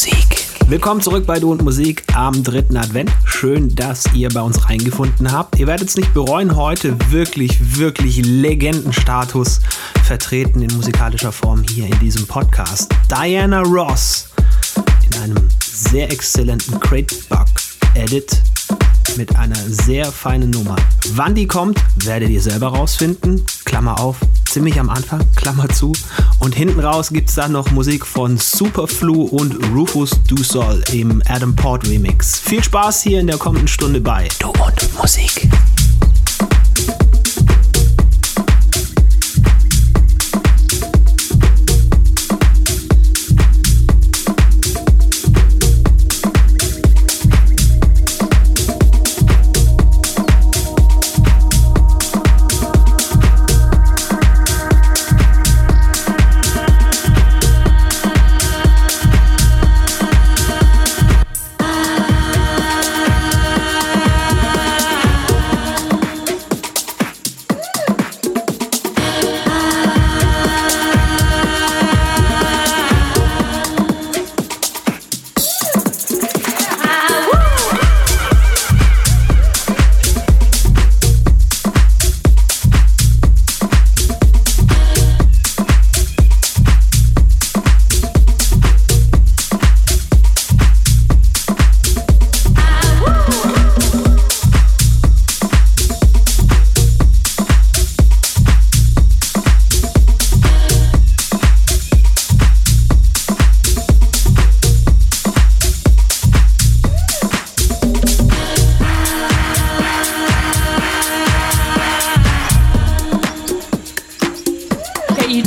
Musik. Willkommen zurück bei Du und Musik am dritten Advent. Schön, dass ihr bei uns reingefunden habt. Ihr werdet es nicht bereuen, heute wirklich, wirklich Legendenstatus vertreten in musikalischer Form hier in diesem Podcast. Diana Ross in einem sehr exzellenten Crate Bug Edit mit einer sehr feinen Nummer. Wann die kommt, werdet ihr selber rausfinden. Klammer auf, ziemlich am Anfang, Klammer zu. Und hinten raus gibt es dann noch Musik von Superflu und Rufus Du Sol im Adam Port Remix. Viel Spaß hier in der kommenden Stunde bei Du und Musik.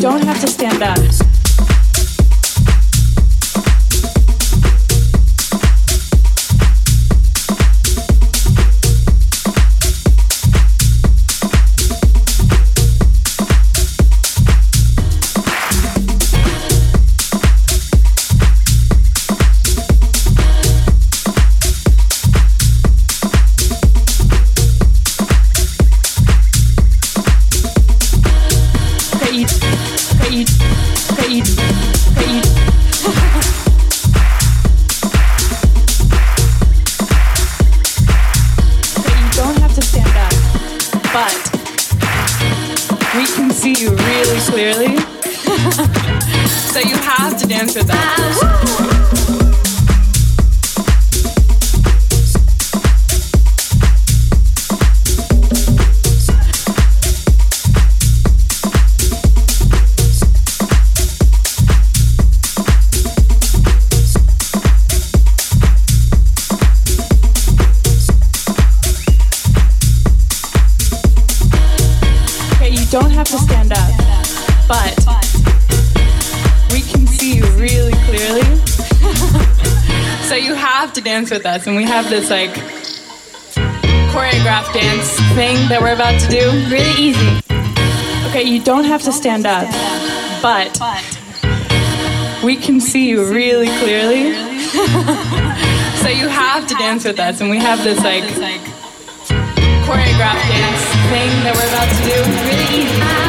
With us, and we have this like choreographed dance thing that we're about to do. Really easy. Okay, you don't have to stand up, but we can see you really clearly. so you have to dance with us, and we have this like choreographed dance thing that we're about to do. Really easy.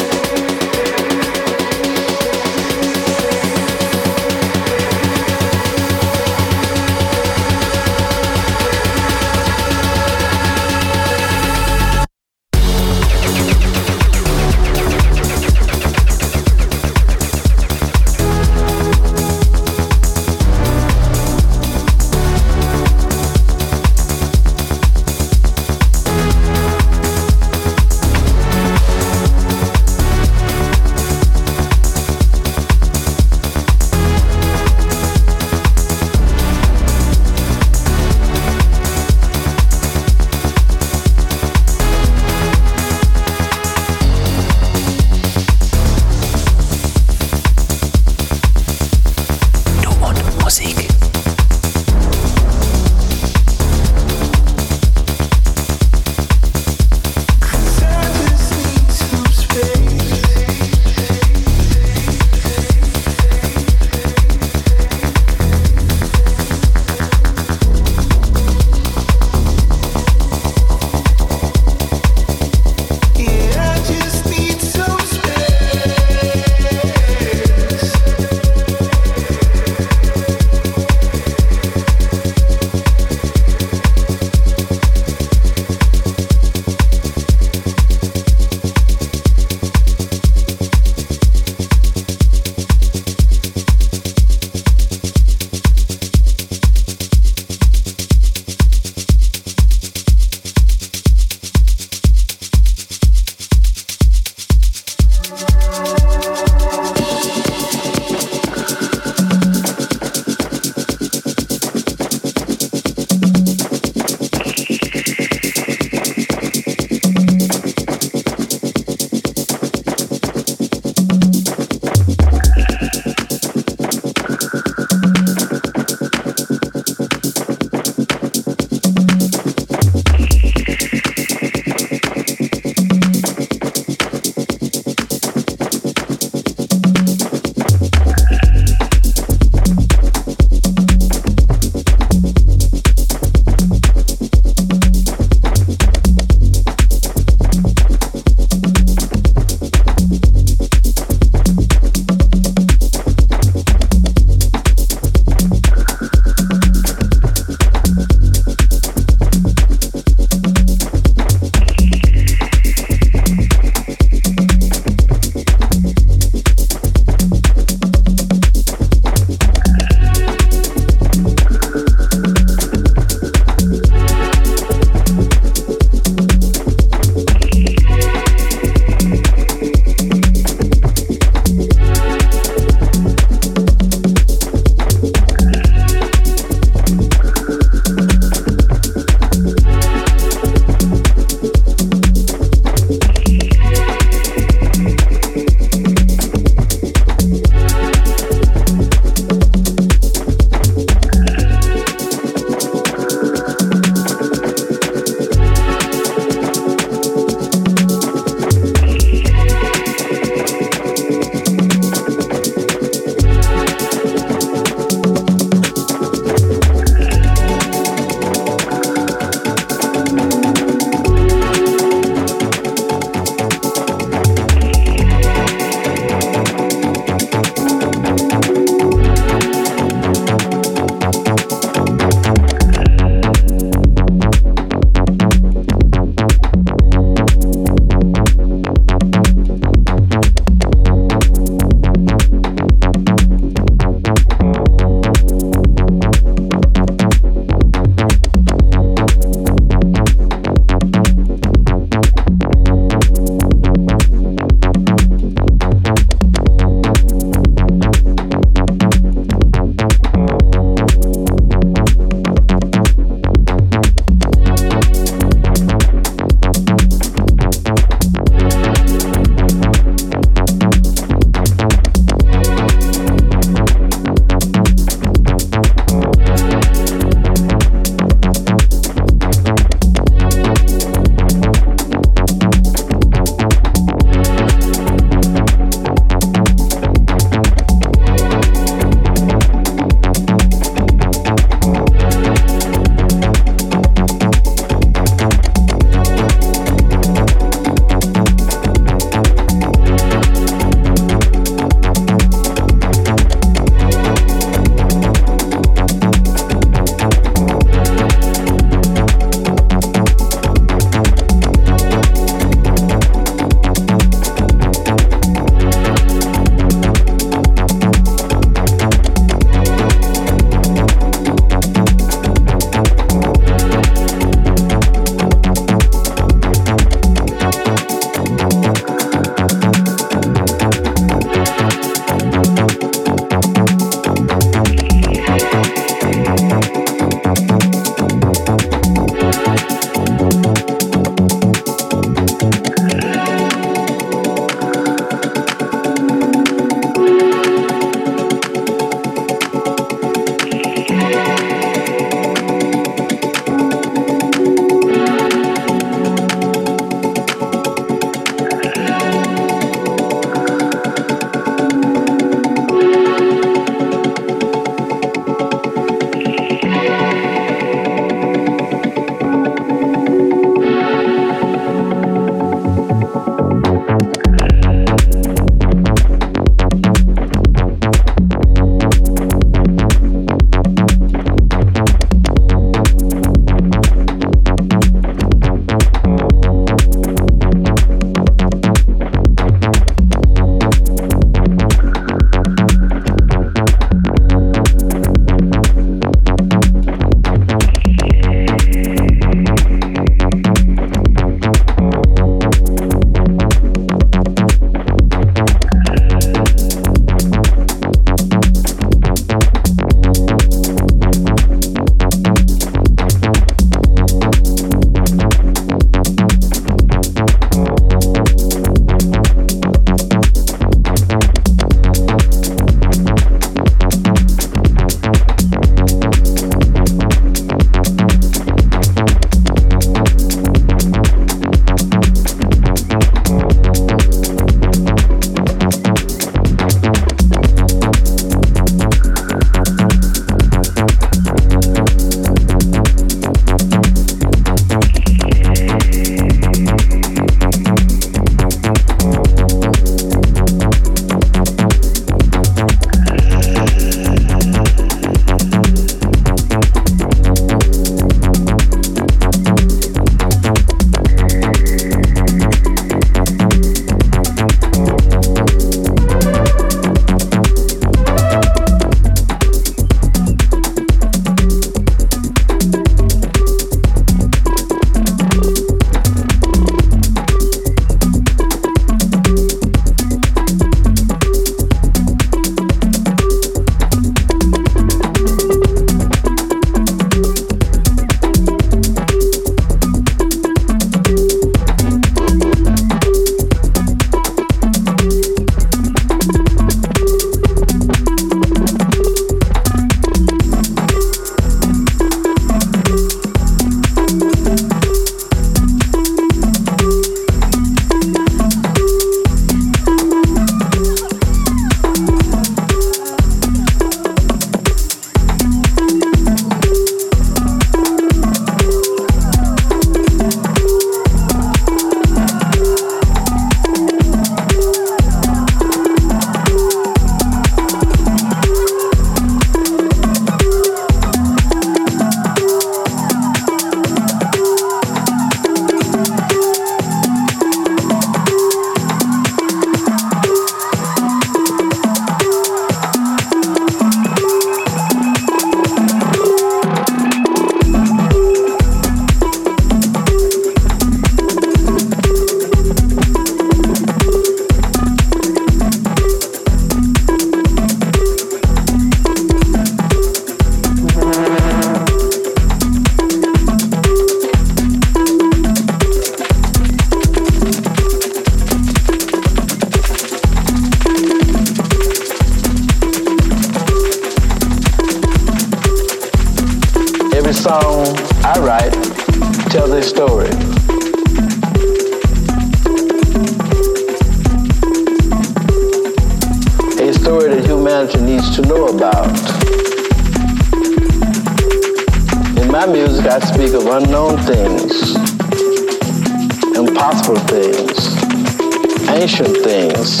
Ancient things,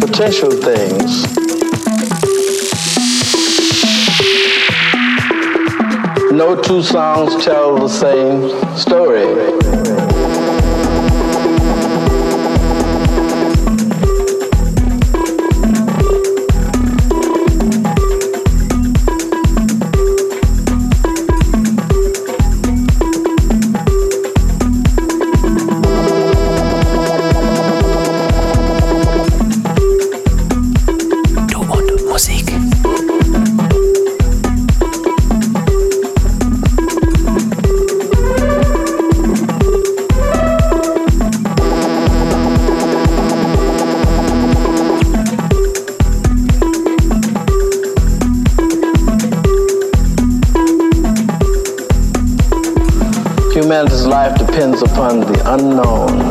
potential things. no two songs tell the same story. Depends upon the unknown.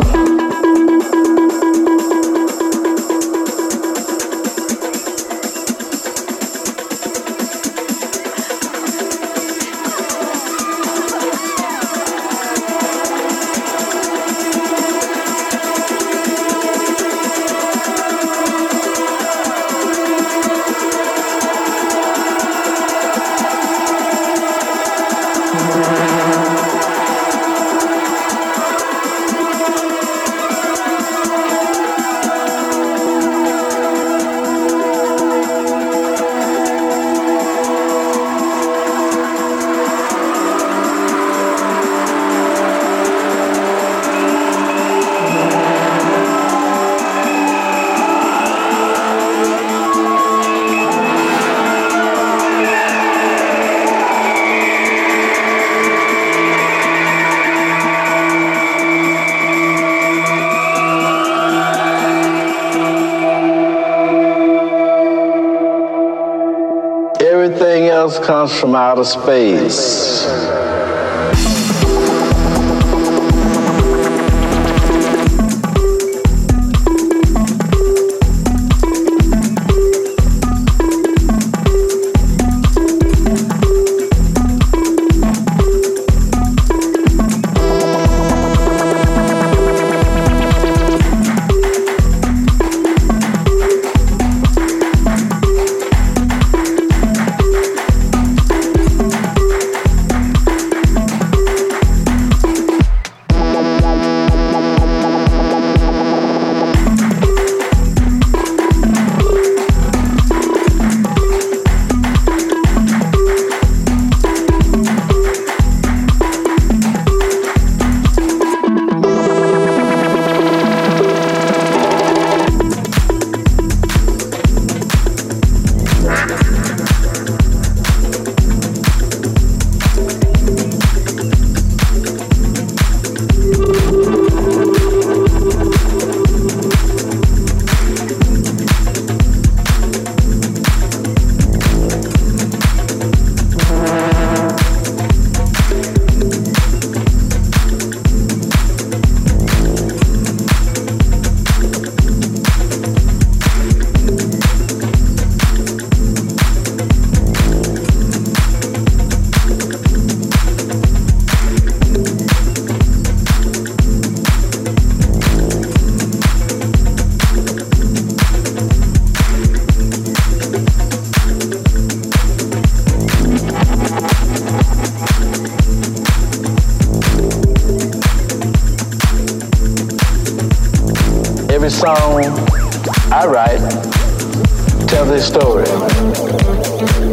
Comes from outer space. Have you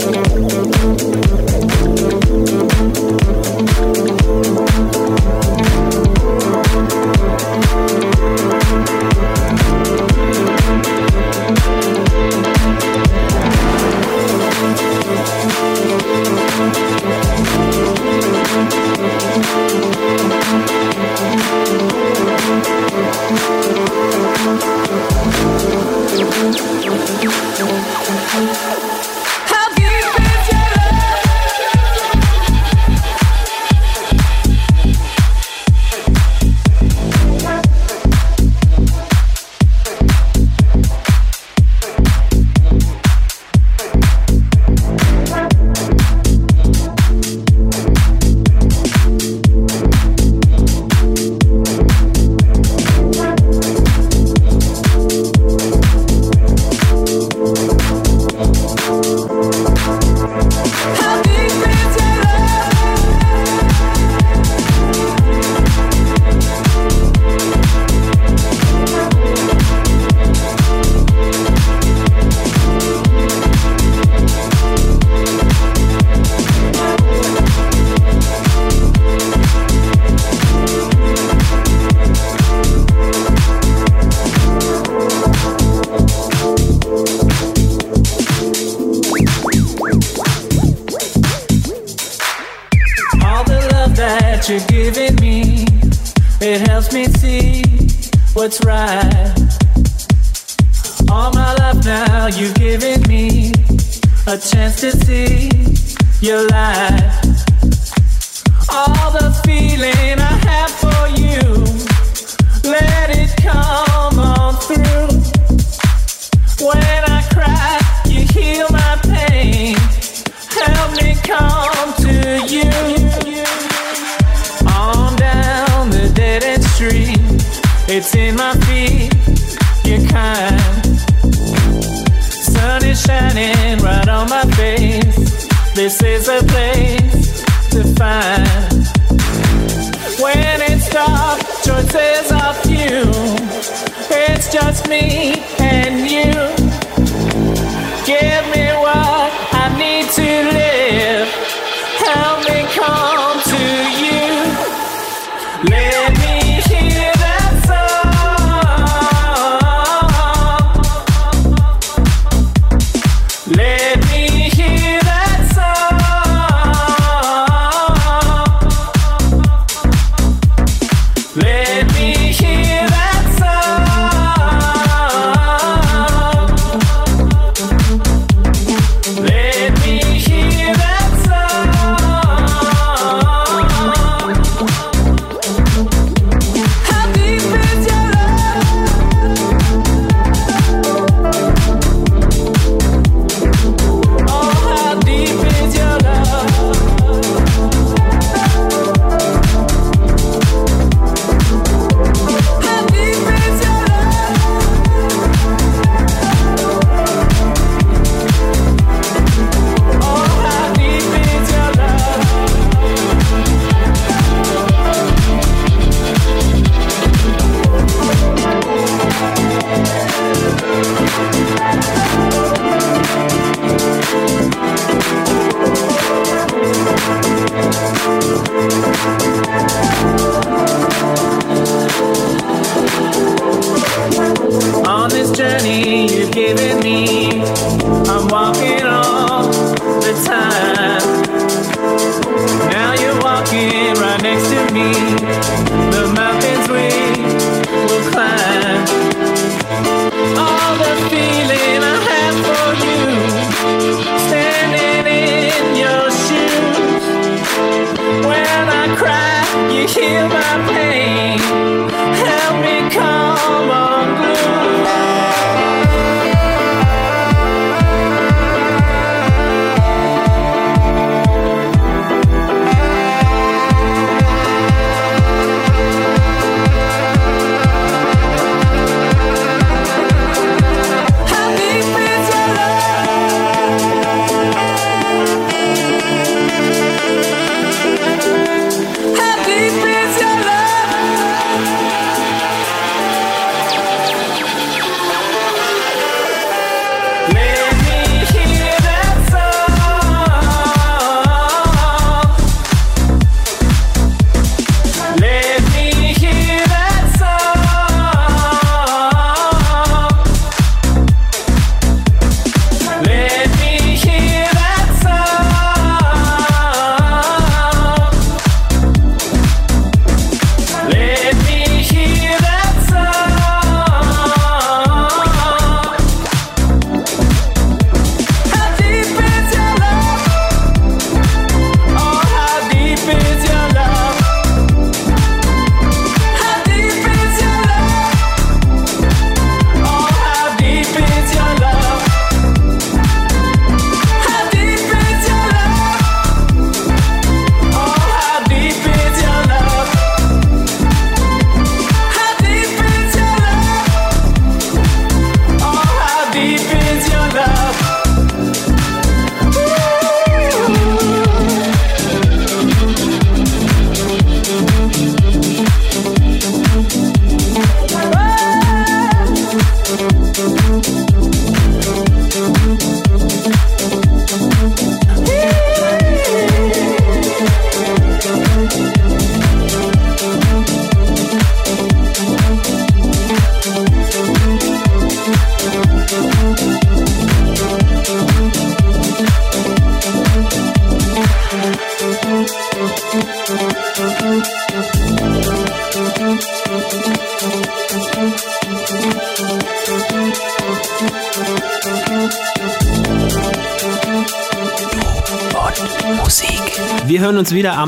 giving me, it helps me see what's right. All my love now you've given me a chance to see your light. All the feeling I have for you, let it come on through. When I cry, you heal my pain. Help me come to you. It's in my feet. You're kind. Sun is shining right on my face. This is a place to find. When it's dark, choices are few. It's just me and you. Give me what I need to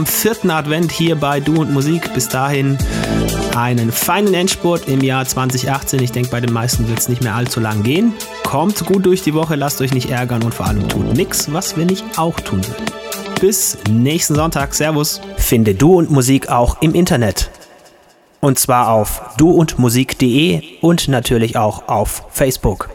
am vierten Advent hier bei Du und Musik. Bis dahin einen feinen Endspurt im Jahr 2018. Ich denke, bei den meisten wird es nicht mehr allzu lang gehen. Kommt gut durch die Woche, lasst euch nicht ärgern und vor allem tut nichts, was wir nicht auch tun würden. Bis nächsten Sonntag. Servus. Finde Du und Musik auch im Internet. Und zwar auf duundmusik.de und natürlich auch auf Facebook.